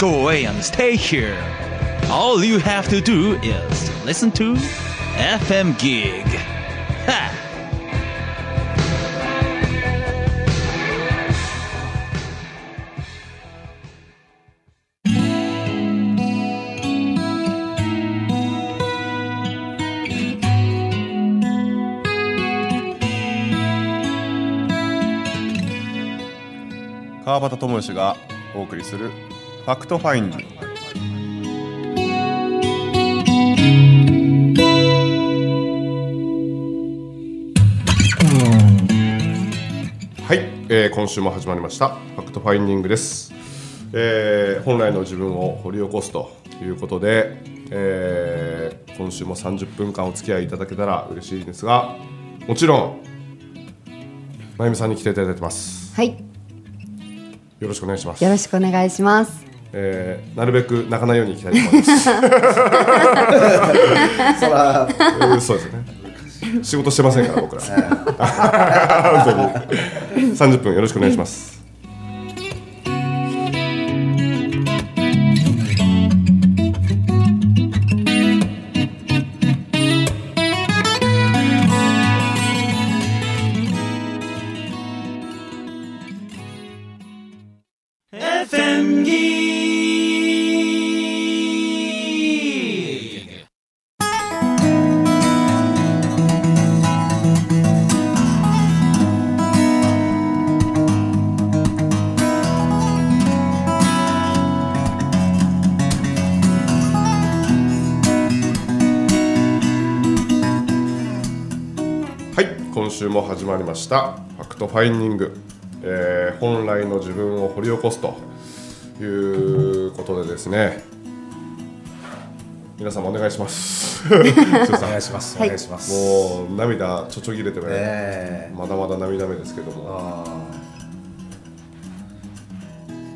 go away and stay here. All you have to do is listen to FM Gig. Ha! 川端智義がお送りする ファクトファインディはい、えー今週も始まりました。 FactFinding です、えー本来の自分を掘り起こすということで、えー今週も30分間お付き合いいただけたら嬉しいですがもちろんまゆみさんに来ていただいてます。はい、よろしくお願いします。よろしくお願いします。えーなるべく泣かないようにいきたいと思います。そらえーそうですね。仕事してませんから僕ら。本当に三十分よろしくお願いします。週も始まりましたファクトファインディング、えー本来の自分を掘り起こすということでですね。皆様お願いします。お願いします。おはい願いします。もう涙ちょちょぎれてね、えまだまだ涙目ですけどえも、あ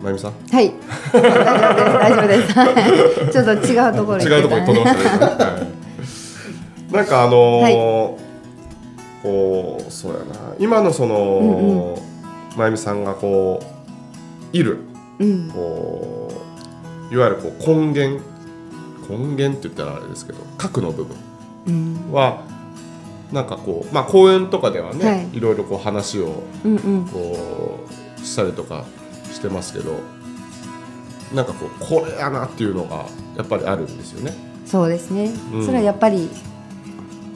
まゆみさん？はい、大丈夫です、大丈夫です。はいちょっと違うところ違うところに飛んでましたね。はいなんかあのーこうそうやな。今のその、まゆみさんがこういる。うん、こういわゆるこう根源根源って言ったらあれですけど核の部分うん、はなんかこうまあ講演とかではね、はい。い、ろいろこう話をうん、うん、こうしたりとかしてますけどなんかこうこれやなっていうのがやっぱりあるんですよね。そうですね。うん。それはやっぱり。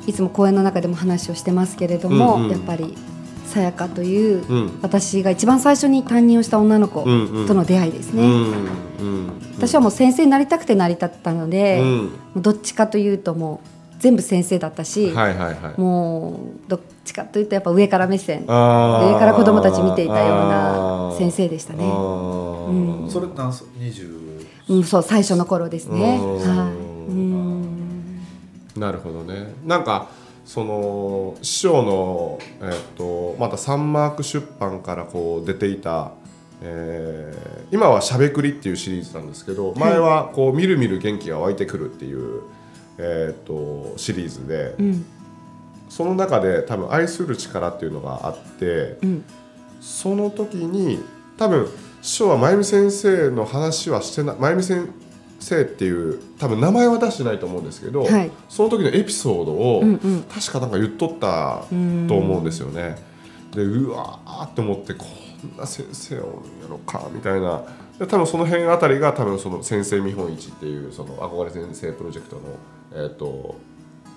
いつも講演の中でも話をしてますけれども、うんうんやっぱり。さやかという、うん私が一番最初に担任をした女の子との出会いですね。うんうん私はもう先生になりたくてなりたったので、うんもうどっちかというともう全部先生だったし、はいはいはい。もうどっちかというとやっぱ上から目線上から子供たち見ていたような先生でしたねうんあ。それなんす二十。うん、そう最初の頃ですね。うんはい。うん。なるほどね。なんかその師匠のえっ、とまたサンマーク出版からこう出ていた。えー今は「しゃべくり」っていうシリーズなんですけど前はこう「みるみる元気が湧いてくる」っていう、えー、とシリーズで、うん。その中で多分愛する力っていうのがあって、うん。その時に多分師匠は真由美先生の話はしてない真由美先生っていう多分名前は出してないと思うんですけど、はい。その時のエピソードを、うんうん。確かなんか言っとったと思うんですよね。でうわーって思ってこんな先生おるんやろかみたいな。で多分その辺あたりが多分その先生見本市っていうその憧れ先生プロジェクトの、えー、と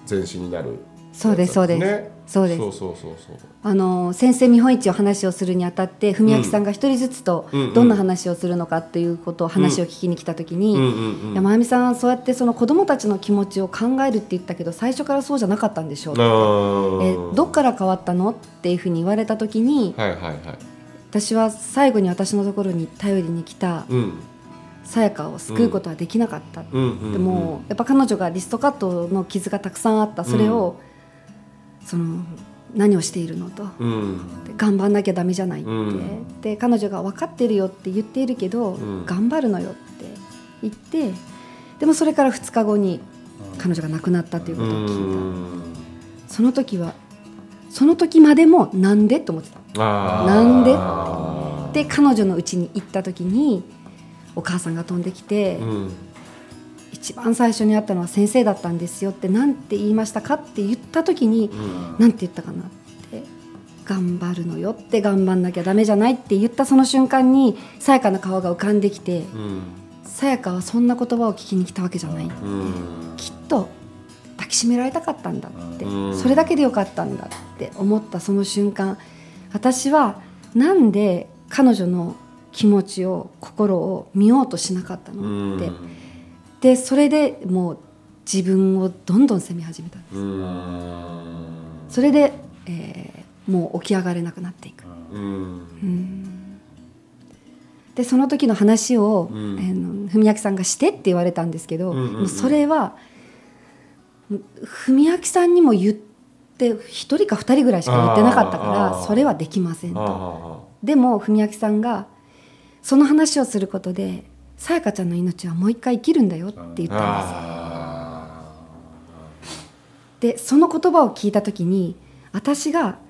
前身になるそうですそうです。ね、そうです。そうそうそうそう。あの先生見本市を話をするにあたって文明さんが一人ずつとうんうんどんな話をするのかということを話を聞きに来た時に、うんうんうん山美さんそうやってその子どもたちの気持ちを考えるって言ったけど最初からそうじゃなかったんでしょう。えどっから変わったの？っていうふうに言われた時にはいはいはい。私は最後に私のところに頼りに来たうん。さやかを救うことはできなかった、うんうんうんでもやっぱ彼女がリストカットの傷がたくさんあった。それを、その何をしているのと。うん。で頑張んなきゃダメじゃないって、うん。で彼女が分かってるよって言っているけど、うん。頑張るのよって言ってでもそれから2日後に彼女が亡くなったということを聞いた、うん。その時はその時までもなんでと思ってた。なんで？あーで彼女の家に行った時にお母さんが飛んできて、うん一番最初に会ったのは先生だったんですよって何て言いましたかって言った時にうん。何て言ったかなって頑張るのよって頑張んなきゃダメじゃないって言ったその瞬間にさやかの顔が浮かんできてうん。さやかはそんな言葉を聞きに来たわけじゃない。うん。きっと抱きしめられたかったんだってうん。それだけでよかったんだって思ったその瞬間。私はなんで彼女の気持ちを心を見ようとしなかったのってでそれでもう自分をどんどん責め始めたんです。うん。それで、えーもう起き上がれなくなっていく。でその時の話を、うん。えーの文明さんがしてって言われたんですけど、もうそれは文明さんにも言って1人か2人ぐらいしか言ってなかったからそれはできませんあと。あでも文明さんがその話をすることでさやかちゃんの命はもう一回生きるんだよって言ったんですでその言葉を聞いた時に私が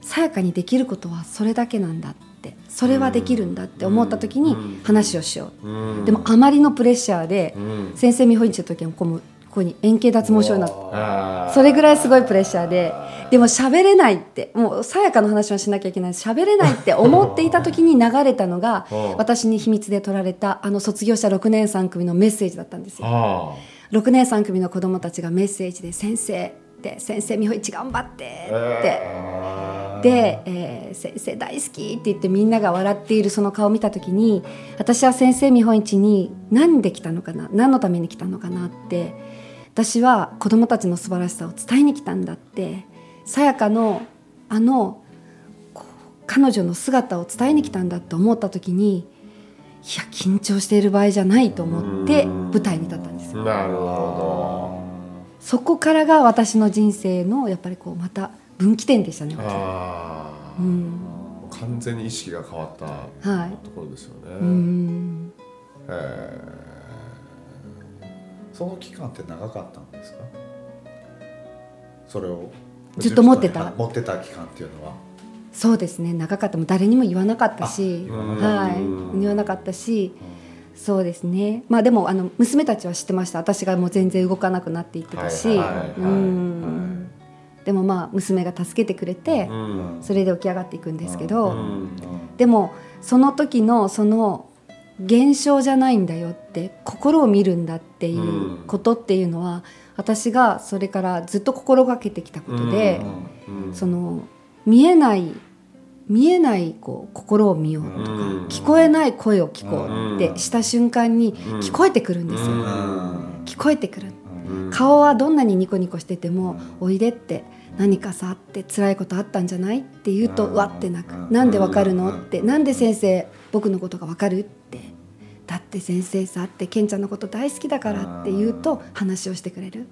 さやかにできることはそれだけなんだってそれはできるんだって思った時にうん。話をしよう、うん。でもあまりのプレッシャーで、うん。先生見本市の時はここここに円形脱毛症になってあー。それぐらいすごいプレッシャーででも喋れないってもうさやかの話はしなきゃいけない。喋れないって 思っていた時に流れたのが うん。私に秘密で取られたあの卒業者6年3組のメッセージだったんですよ。あ6年3組の子どもたちがメッセージで「先生」って「先生美穂一頑張って」って。で、えー先生大好き」って言ってみんなが笑っているその顔を見た時に私は先生見本市に何で来たのかな何のために来たのかなって私は子どもたちの素晴らしさを伝えに来たんだってさやかのあの彼女の姿を伝えに来たんだって思った時にいや緊張している場合じゃないと思って舞台に立ったんですよ。なるほそこからが私の人生のやっぱりこうまた分岐点でしたねど。ああ、うん。完全に意識が変わったはい。ところですよね。うん。えその期間って長かったんですか？それを？ずっと持ってた。持ってた期間っていうのは？そうですね。長かった。もう誰にも言わなかったし、あ言わはなかったうん。い、言わなかったし、そうですね。まあでもあの娘たちは知ってました。私がもう全然動かなくなっていってたし、でもまあ娘が助けてくれてそれで起き上がっていくんですけど、うん。でもその時のその現象じゃないんだよって心を見るんだっていうことっていうのは、私がそれからずっと心がけてきたことで、うんその見えない見えないこう心を見ようとか、うん。聞こえない声を聞こうってうん。した瞬間に聞こえてくるんですよ、うん。聞こえてくる。うん。顔はどんなにニコニコしてても「おいで」って何かさって辛いことあったんじゃないって言うとうん。うわって泣く。うん。なんでわかるのうん。ってなんで先生僕のことがわかるって。だって先生さってケンちゃんのこと大好きだからって言うと話をしてくれる。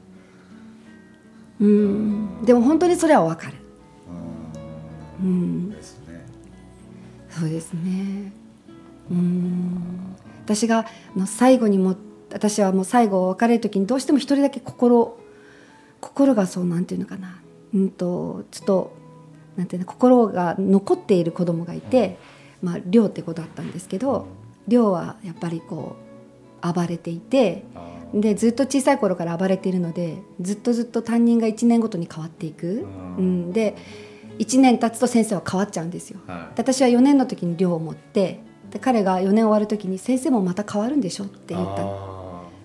うん。でも本当にそれはわかる。うん。ですね。そうですね。うん。私があの最後にも私はもう最後別れる時にどうしても一人だけ心心がそうなんていうのかな。うんとちょっとなんていうの心が残っている子供がいて、まあ亮って子だったんですけど亮はやっぱりこう暴れていてでずっと小さい頃から暴れているのでずっとずっと担任が1年ごとに変わっていく、ううん。ん、で1年経つと先生は変わっちゃうんですよ。はい。で私は4年の時に寮を持ってで彼が4年終わる時に「先生もまた変わるんでしょ?」って言った。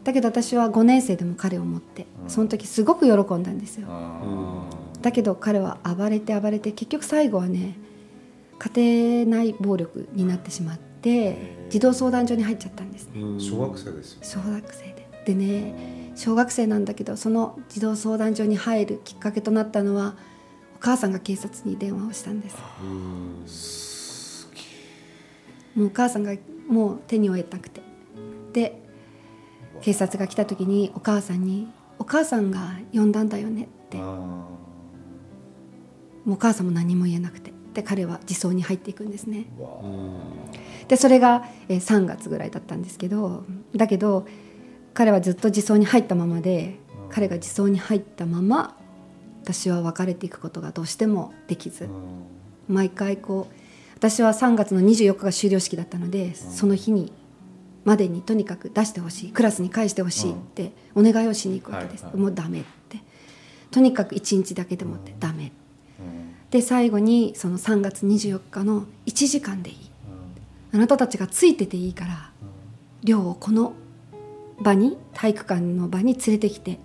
だけど私は5年生でも彼を持ってうん。その時すごく喜んだんですよ。だけど彼は暴れて暴れて結局最後はね家庭内暴力になってしまって児童相談所に入っちゃったんです。小学生ですよ。小学生ででね小学生なんだけどその児童相談所に入るきっかけとなったのはお母さんが警察に電話をしたんです。もうお母さんがもう手に負えなくて。で警察が来た時にお母さんに「お母さんが呼んだんだよね」って。もあうお母さんも何も言えなくてで彼は自走に入っていくんですね。でそれがえー3月ぐらいだったんですけどだけど彼はずっと自走に入ったままで彼が自走に入ったまま私は別れていくことがどうしてもできず毎回こう私は3月の24日が終了式だったのでその日にまでにとにかく出してほしいクラスに返してほしいってお願いをしに行くわけです、もうダメって。とにかく1日だけでもってダメで最後にその3月24日の1時間でいい。あなたたちがついてていいから寮をこの場に体育館の場に連れてきて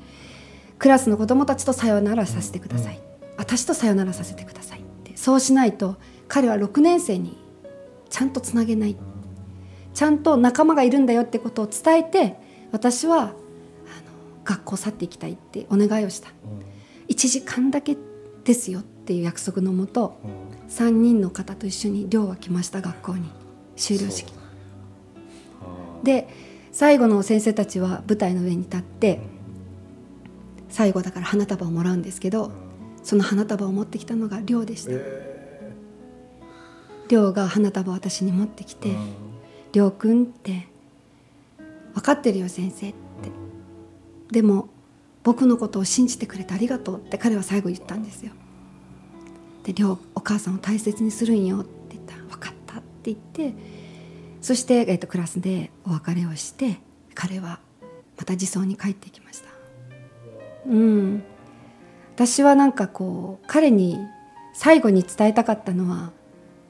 クラスの子供たちとさよならさせてください、私とさよならさせてくださいって。そうしないと彼は6年生にちゃんとつなげない。ちゃんと仲間がいるんだよってことを伝えて私はあの学校を去っていきたいってお願いをした。1時間だけですよっていう約束のもと3人の方と一緒に寮は来ました学校に。修了式。で最後の先生たちは舞台の上に立って最後だから花束をもらうんですけどその花束を持ってきたのが寮でした。寮が花束を私に持ってきて「寮くん」って「分かってるよ先生」って。でも僕のことを信じてくれてありがとうって彼は最後言ったんですよで寮お母さんを大切にするんよって言ったら分かったって言ってそして、えっとクラスでお別れをして彼はまた自走に帰ってきました。うん。私はなんかこう彼に最後に伝えたかったのは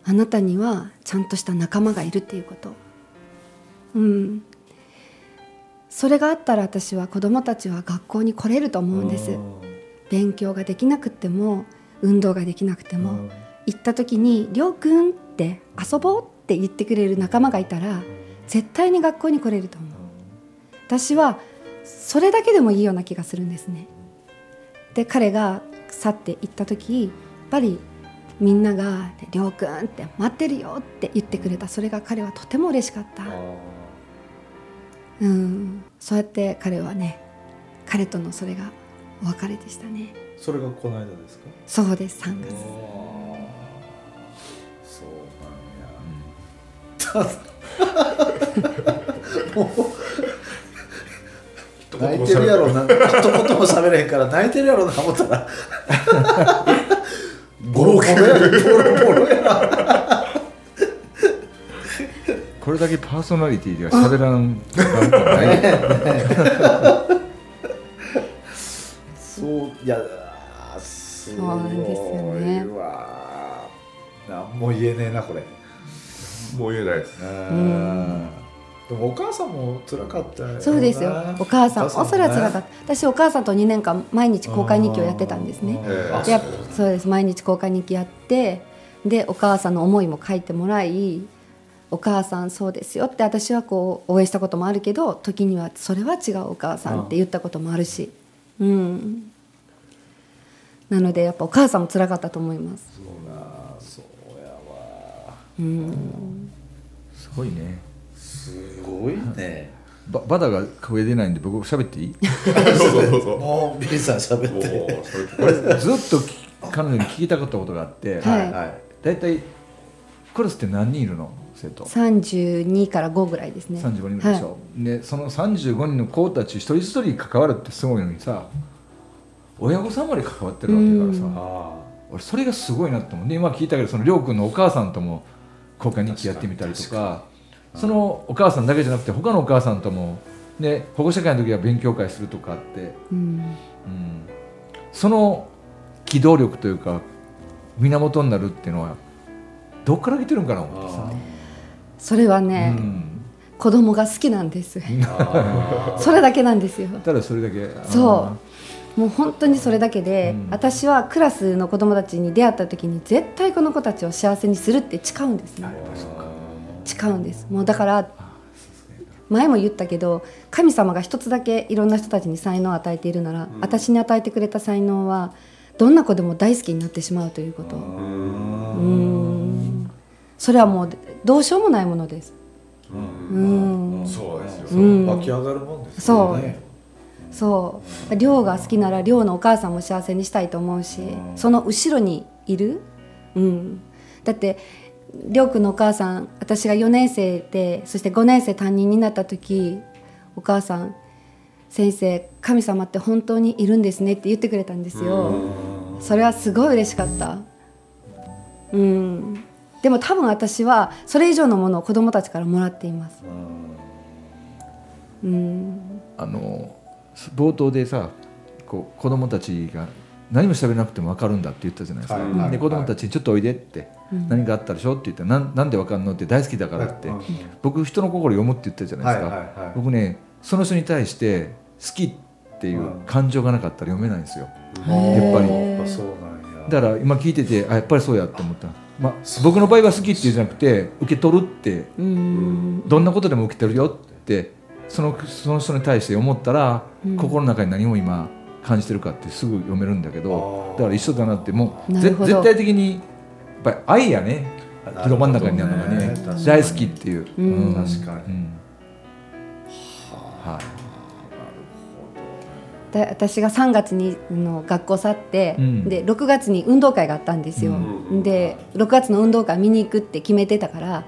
あなたにはちゃんとした仲間がいるっていうこと。うん。それがあったら私は子供たちは学校に来れると思うんです。勉強ができなくても運動ができなくても行った時に「りょうくん」って「遊ぼう」って言ってくれる仲間がいたら絶対に学校に来れると思う。私はそれだけでもいいような気がするんですね。で彼が去って行った時やっぱりみんなが「りょうくん」って「待ってるよ」って言ってくれた。それが彼はとても嬉しかった。うん。そうやって彼はね彼とのそれがお別れでしたね。それがこの間ですか？そうです3月。そうなんや、もう泣いてるやろな。一言も喋れへんから泣いてるやろな思ったら。ボロボロや。ボロボロやこれだけパーソナリティでは喋らんからな いやすごそうなんですよね。いわ何も言えねえなこれ。もう言えないですうん。でもお母さんも辛かったそうですよ。お母さん。おそらく辛かった。私お母さんと2年間毎日交換日記をやってたんですね。でそう。です。毎日交換日記やってでお母さんの思いも書いてもらいお母さんそうですよって私はこう応援したこともあるけど時にはそれは違うお母さんって言ったこともあるし。うんなのでやっぱお母さんも辛かったと思います。そうなそうやわ。すごいね。すごいね。ババダが声出ないんで僕喋っていい？そうそうそうそう。もうビリーさん喋って。それこれずっとき彼女に聞きたかったことがあって、はい。はいクラスって何人いるの？生徒。32から5ぐらいですね。35人でしょ、でその35人の子たち一人一人関わるってすごいのにさ親御さんまで関わってるわけだからさ、俺それがすごいなと思う。で今聞いたけどそのりょうくんのお母さんとも交換日記やってみたりとかそのお母さんだけじゃなくて他のお母さんとも、ね、保護者会の時は勉強会するとかって、うん。うん、その機動力というか源になるっていうのはどっから来てるんかなあ思ってさ、それはね、うん、子供が好きなんです。あ それだけなんですよ。ただそれだけ。そうもう本当にそれだけで、うん。私はクラスの子供たちに出会った時に絶対この子たちを幸せにするって誓うんですね。誓うんです。もうだから前も言ったけど神様が一つだけいろんな人たちに才能を与えているなら、私に与えてくれた才能はどんな子でも大好きになってしまうということ。うん。それはもうどうしようもないものです。うん。そうですよ、うん。湧き上がるもんですそう。ねそう。亮が好きなら亮のお母さんも幸せにしたいと思うしその後ろにいる、うん、だって亮君のお母さん私が4年生でそして5年生担任になった時お母さん「先生神様って本当にいるんですね」って言ってくれたんですよ。それはすごい嬉しかった。うん。でも多分私はそれ以上のものを子供たちからもらっています。うん。あの冒頭でさこう子供たちが何も喋らなくても分かるんだって言ったじゃないですか、はい。はい。で子供たちに「ちょっとおいで」って、うん何かあったでしょ？って言ったらなん「なんで分かんの?」って大好きだからって、うん僕人の心読むって言ったじゃないですか、はい。はい。はい。僕ねその人に対して好きっていう感情がなかったら読めないんですよ、やっぱり。だから今聞いててあやっぱりそうやって思った、まあ、僕の場合は好きっていうんじゃなくて受け取るって。うん。どんなことでも受け取るよってそのその人に対して思ったら、うん。心の中に何を今感じてるかってすぐ読めるんだけどだから一緒だなってもう絶対的にやっぱり愛やね。広場の中にあるのがね確かに。大好きっていう、うん。確かに。うん。はいで私が3月にの学校去って、うん。で6月に運動会があったんですよ、うんで6月の運動会見に行くって決めてたから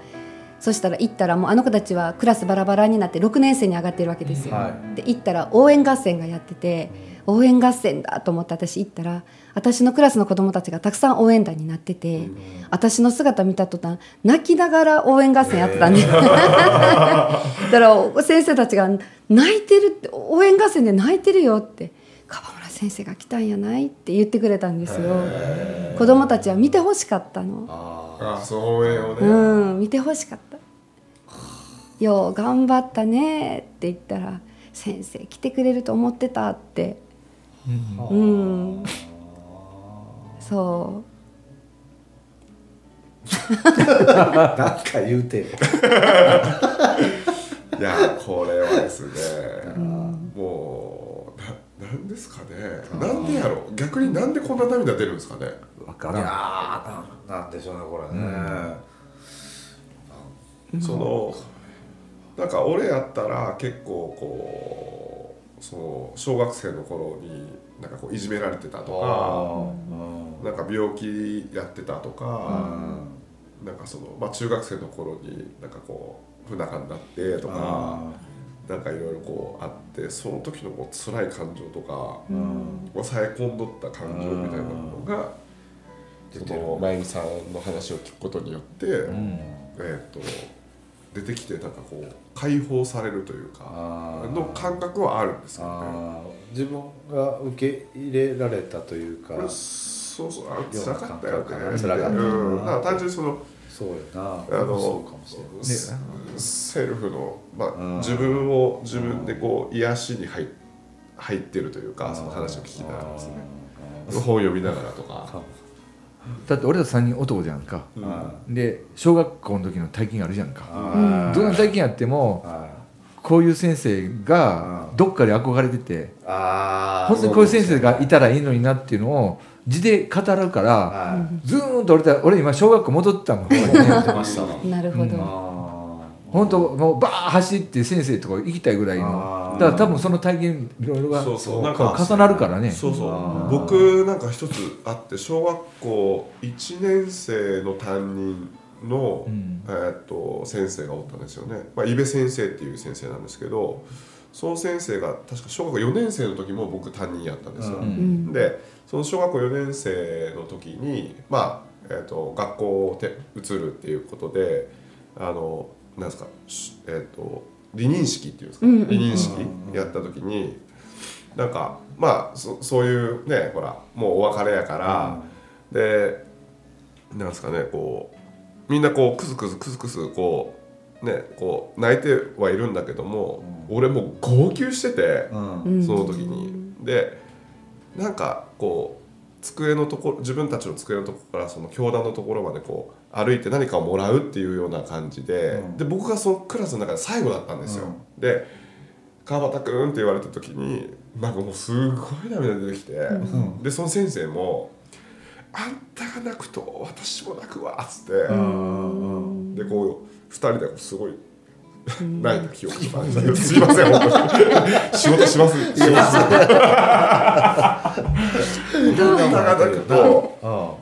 そしたら行ったらもうあの子たちはクラスバラバラになって6年生に上がってるわけですよ、はで行ったら応援合戦がやってて応援合戦だと思って私行ったら私のクラスの子供たちがたくさん応援団になってて、私の姿見た途端泣きながら応援合戦やってたんで、だから先生たちが泣いてるって応援合戦で泣いてるよって。川村先生が来たんやないって言ってくれたんですよ。子供たちは見てほしかったの。あその応援をね、うん見てほしかった「よう頑張ったね」って言ったら「先生来てくれると思ってた」って。うん。そなんか言うて。よ いやこれはですね。もうななんですかね。なんでやろ逆になんでこんな涙出るんですかね。い分からん。やーなんなんでしょうねこれね、そのなんか俺やったら結構こうその小学生の頃になんかこういじめられてたとかあなんか病気やってたとあか、なんかその、まあ、中学生の頃になんかこう不仲になってとかなんかいろいろこうあってその時のこう辛い感情とか、抑え込んどった感情みたいなものが、その真由美さんの話を聞くことによって、えー、と出てきてなんかこう解放されるというかの感覚はあるんですけどね。自分が受け入れられたというかそうそうあ辛かったよね辛かったうん、だから単純にそのそうやな。あのそうかもしれないセセルフの、まうんあ、自分を自分でこう癒しに入入ってるというかその話を聞きながらですね。本を読みながらとか。だって俺ら3人男じゃんか、あで小学校の時の体験あるじゃんか、あどんな体験やってもあこういう先生がうんどっかで憧れててあ本当にこういう先生がいたらいいのになっていうのを字で語るからはずーんと俺た俺今小学校戻ってたもん。いやってました。わうなるほど、あ本当もうバーッ走って先生とか行きたいぐらいの。だから多分その体験いろいろがそうそう。こなんか重なるからね。そうそう。僕なんか一つあって小学校1年生の担任の、うん。えーっと先生がおったんですよね、まあ、伊部先生っていう先生なんですけどその先生が確か小学校4年生の時も僕担任やったんですよ、ううん。でその小学校4年生の時にまあ、えー、と学校をて移るっていうことであのなんですか、しえー、と離任式っていうんですか、うんうん離任式やった時になんかまあそそういうねほらもうお別れやから、でなんですかねこうみんなこうクスクスクスクスこうねこう泣いてはいるんだけども、俺もう号泣してて。うんうんその時に。でなんかこう机のところ自分たちの机のところからその教団のところまでこう歩いて何かをもらうっていうような感じで、うん。で僕がそのクラスの中で最後だったんですよ。で川端君って言われた時になんかもうすごい涙出てきて、でその先生も「あんたが泣くと私も泣くわ」っつって、うん。でこう二人でこうすごい泣いた記憶があるんですいません本当に。仕事します。します。あんたが泣くとあ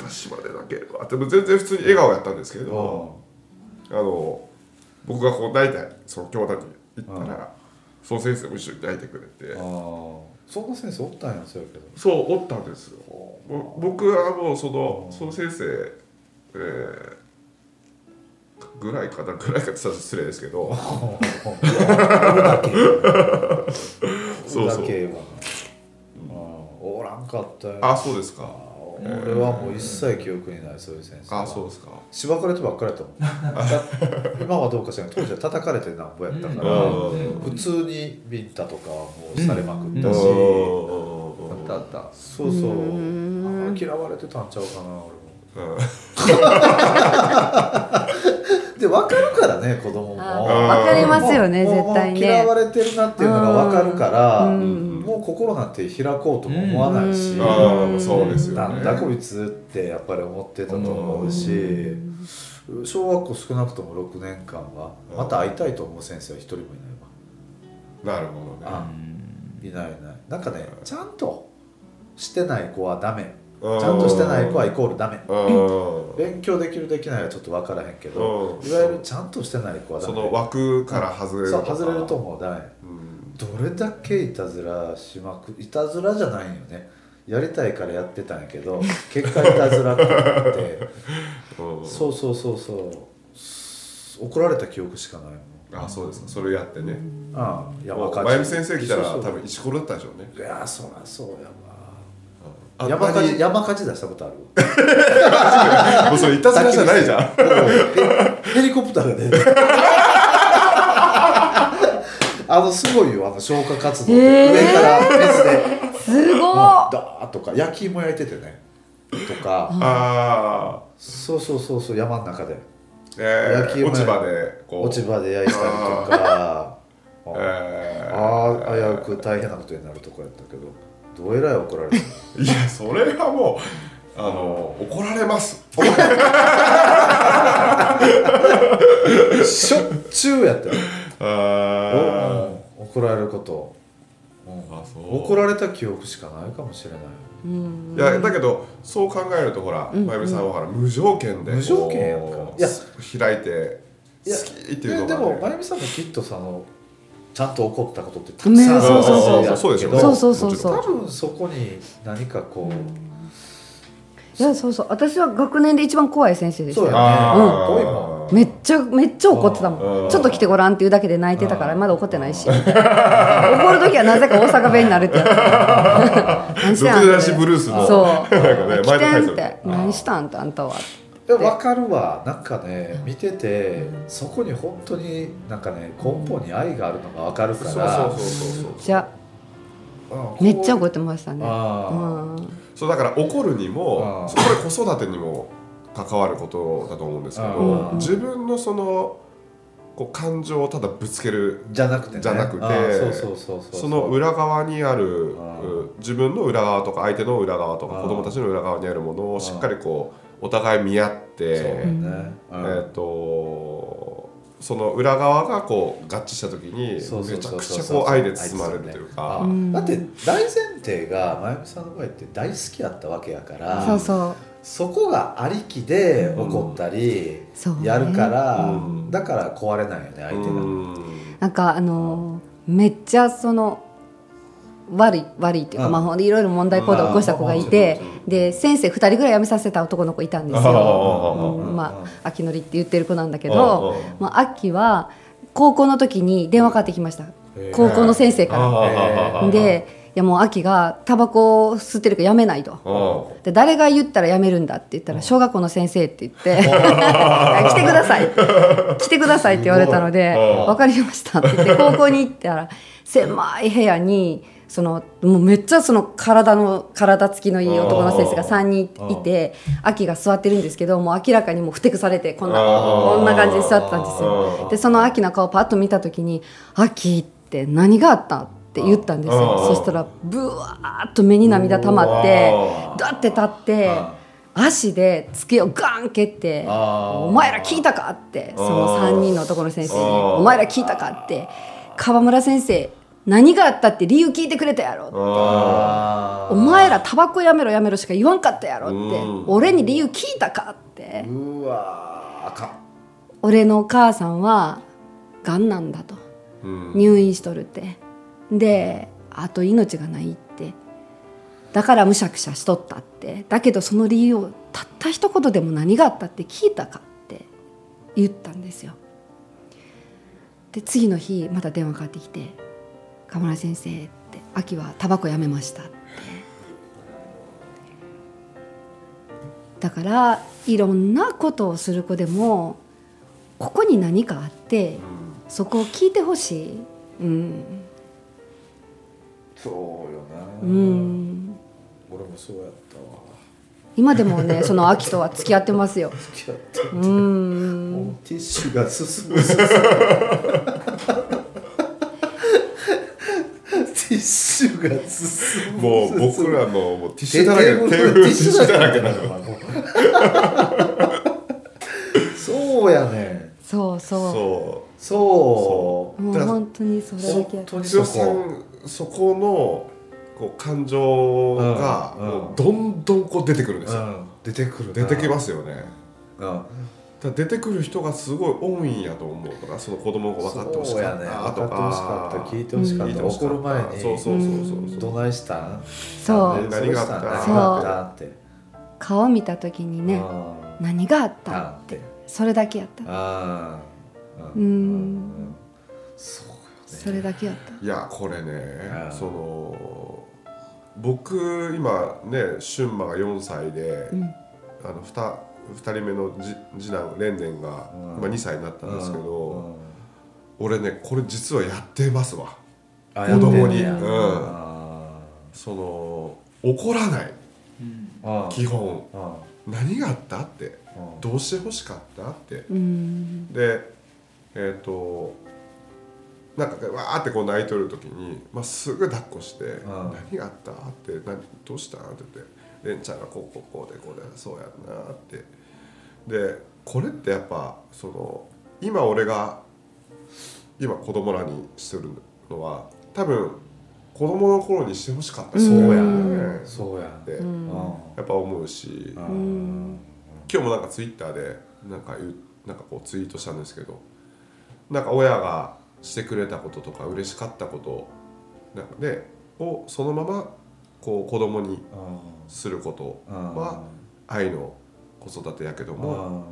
私まで泣けるわでも全然普通に笑顔やったんですけどあの僕がこう泣いてその教団に行ったらその先生も一緒に泣いてくれて。あそんな先生おったんやそうやけど。そうおったんですよ。ぼ僕はもうそのその先生、えーぐらいかなぐらいかって失礼ですけど。俺だけそうそう俺だけおらん。かったよあそうですか俺はもう一切記憶にないそういう先生あそうですかしばかれてばっかりやったもん。今はどうかしらん。当時は叩かれてなん。ぼやったから、うん。普通にビンタとかもうされまくったし、うん。あったあったそうそうあ嫌われてたん。ちゃうかな俺も で分かるからね子供も。あわかりますよね絶対ね。もう嫌われてるなっていうのが分かるから、うん。もう心なんて開こうとも思わないし、うん。ああそうですよね。なんだこいつってやっぱり思ってたと思うし、小学校少なくとも6年間はまた会いたいと思う先生は一人もいないわ、なるほどね。あいないいない。なんかねちゃんとしてない子はダメ。うんちゃんとしてない子はイコールダメ。うん。勉強できるできないはちょっと分からへんけどうん。いわゆるちゃんとしてない子はダメ。その枠から外れるそう外れると思う。ダメ。うん。どれだけいたずらしまくいたずらじゃないよね。やりたいからやってたんやけど結果いたずらってなって うん。そうそうそうそう。怒られた記憶しかないもん。あそうですかそれやってね。ああ山ま火ゆみ先生来たら多分石ころだったでしょうね。いやそりゃそうやあわ山火事山火事出したことある？もうそれいたずらじゃないじゃん。ヘヘリコプターが出て。あのすごいよあの消火活動って、へー。上から熱で。すごい。ダーッとか焼き芋焼いててね。とか。ああそうそうそうそう山の中で。えー、焼き芋落ち葉でこう。落ち葉で焼いたりとか。えー、ああ危うく大変なことになるとこやったけどどえらい怒られた。いやそれはもうあの怒られます。しょっちゅうやったよあお怒られること、うんあそう。怒られた記憶しかないかもしれない。うん。いやだけどそう考えるとほらうん。まゆみさんはほら無条件で無条件やんかこういや。開いていや好きっていいうやのが、ね、でもまゆみさんもきっとさあのちゃんと怒ったことってたくさんあるそうそうそう。やそうですよねけどそう。そうそうそう多分そこに何かこう、いやそうそう私は学年で一番怖い先生でしたよ。そうやね。うんめっちゃめっちゃ怒ってたもうん。んちょっと来てごらんっていうだけで泣いてたからまだ怒ってないし。怒る時はなぜか大阪弁になるってやつ。何してんっ前の回て。何したんってあんたはでも分かるわ。なんかね見ててそこに本当になんかね根本に愛があるのが分かるから。ゃうんめっちゃ怒ってましたね。そうだから怒るにもそこで子育てにも関わることだと思うんですけどうん。自分のそのこう感情をただぶつけるじゃなくてね。じゃなくてその裏側にある自分の裏側とか相手の裏側とか子供たちの裏側にあるものをしっかりこうお互い見合っそうてだね。えーとその裏側がこう合致した時にめちゃくちゃこう愛で包まれるというか。だって大前提がまゆみさんの場合って大好きやったわけやからそうそう。そこがありきで怒ったりやるから、うん。だから壊れないよね相手が、うん。なんかあのーめっちゃその悪い悪いっていうか、うん。まあいろいろ問題行動を起こした子がいて、で先生2人ぐらい辞めさせた男の子いたんですあよ。ーうん。まあ秋のりって言ってる子なん。だけうん。ど、うん。まあ、秋は高校の時に電話かかってきました高校の先生から。でいやもう秋がタバコを吸ってるからやめないと。うん。で誰が言ったらやめるん。だって言ったら小学校の先生って言って来てください来てくださいって言われたので分かりましたって言って高校に行ったら狭い部屋にそのもうめっちゃその体の体つきのいい男の先生が3人いて秋が座ってるんですけどもう明らかにもうふてくされてこんなこんな感じで座ってたんですよ。でその秋の顔パッと見た時に「秋って何があった?」って言ったんですよ。そしたらブワーッと目に涙溜まってだって立って足で机をガン蹴って「あー。お前ら聞いたか?」ってその3人の男の先生にあー「お前ら聞いたか?」って「川村先生何があったって理由聞いてくれたやろ」ああお前らタバコやめろやめろしか言わんかったやろ」ってうん「俺に理由聞いたか?」って。うわかん「俺のお母さんはがんなんだ」と。入院しとるって。であと命がないって。だからむしゃくしゃしとったって。だけどその理由をたった一言でも何があったって聞いたかって。言ったんですよ。で次の日また電話かかってきて「河村先生」って「秋はタバコやめました」って。だからいろんなことをする子でもここに何かあってそこを聞いてほしい。うん。そうような、ん。俺もそうやったわ。今でもねその秋とは付き合ってますよ。付き合ってうん。ティッシュが進む進むティッシュが進む。もう僕らのもうティッシュだらけテーブルティッシュだらけティッだそうやねそうそう。そそう。もう本当にそれだけやった本当そこのこう感情がどんどんこう出てくるんですよ、うん。出てくるな出てきますよね。うんだ出てくる人がすごい多いんやと思うからその子供が分かってほしかったと分かってほしかったか聞いてほしかった。聞いてほしかった。怒る前に。そうそうそうそうそう。どないしたん？そう。ね何があった？った？って。顔見た時にねあ何があっーた？あって。それだけやった。うん。そうよね。それだけやった。いやこれねうん。その僕今ね春馬が4歳で、うん。あの 2, 二人目の次次男レンレンがうん。今2歳になったんですけど、うん。俺ねこれ実はやってますわ。あ子供に。うん。あその怒らない。基本。あ何があったって。ーどうしてほしかったって。うん。でえっ、となんかわーってこう泣いとる時に、まあ、すぐ抱っこして「ん。何があった?」って何「どうした?」って言って「レンちゃんがこうこうこうでこうでそうやんな」ってでこれってやっぱその今俺が今子供らにしてるのは多分子供の頃にしてほしかった。そうやね。そうやってうん。やっぱ思うし今日もなんかツイッターでなんか言うなんかこうツイートしたんですけどなんか親がしてくれたこととか嬉しかったことなんかでをそのままこう子供にすることは愛の子育てやけども、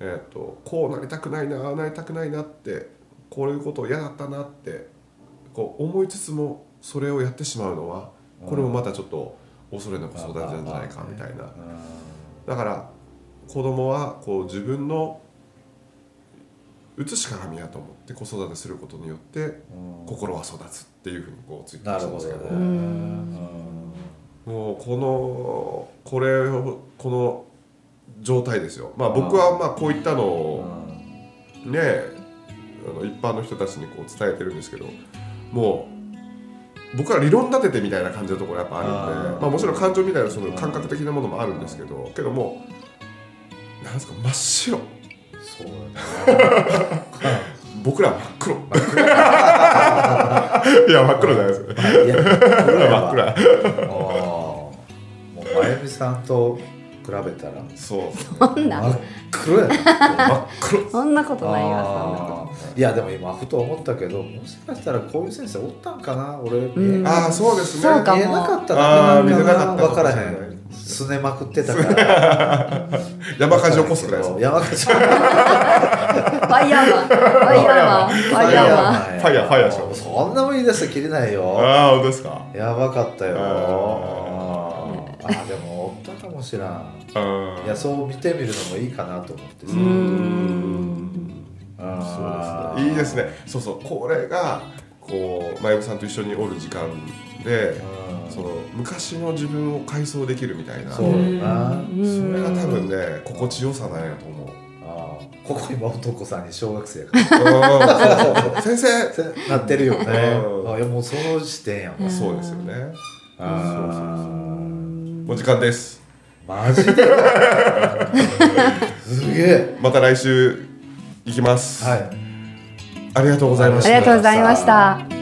えー、とこうなりたくないなああなりたくないなってこういうこと嫌だったなってこう思いつつもそれをやってしまうのはこれもまたちょっと恐れの子育てなんじゃないかみたいな。だから子供はこう自分の写し鏡やと思って子育てすることによって心は育つっていうふうにこうツイーなトしたんですけどもうこのこれをこの状態ですよ。まあ僕はまあこういったのをねあの一般の人たちにこう伝えてるんですけどもう僕は理論立ててみたいな感じのところやっぱあるんでまあ、もちろん感情みたいなその感覚的なものもあるんですけどけどもなんですか真っ白。そうやね。僕らは真っ黒。いや真っ黒じゃないですいやこれは真っ暗あー。もうまゆみさんと比べたら。そう。そんな。真っ黒やね真っ黒。そんなことないわいやでも今ふと思ったけどもしかしたらこういう先生おったんかな俺。うん。ああそうですね。そうかも。見えなかっただけなてなかったんかな分からへん。すねまくってたから。山火事起こすぐらいです山火事。と ファイヤーマン。ファイヤーマン。ファイヤーマン。ファイヤーファイヤーしようそんなもん言い出したらきりないよ。ああ本当ですか。やばかったよ。ああーでもおったかもしらん。うん。いやそう見てみるのもいいかなと思ってさ。いいですね。そうそう。これがこうまゆみさんと一緒におる時間でうん。その昔の自分を回想できるみたいな。そうよな。それが多分ね心地よさなんやと思う。ここ今男さんに小学生やから。うん。先生。せなってるよね。うん。あいやもうその視点やもん。そうですよね。あお時間です。ーマジで？すげえ。また来週行きます。はい。ありがとうございました。ありがとうございました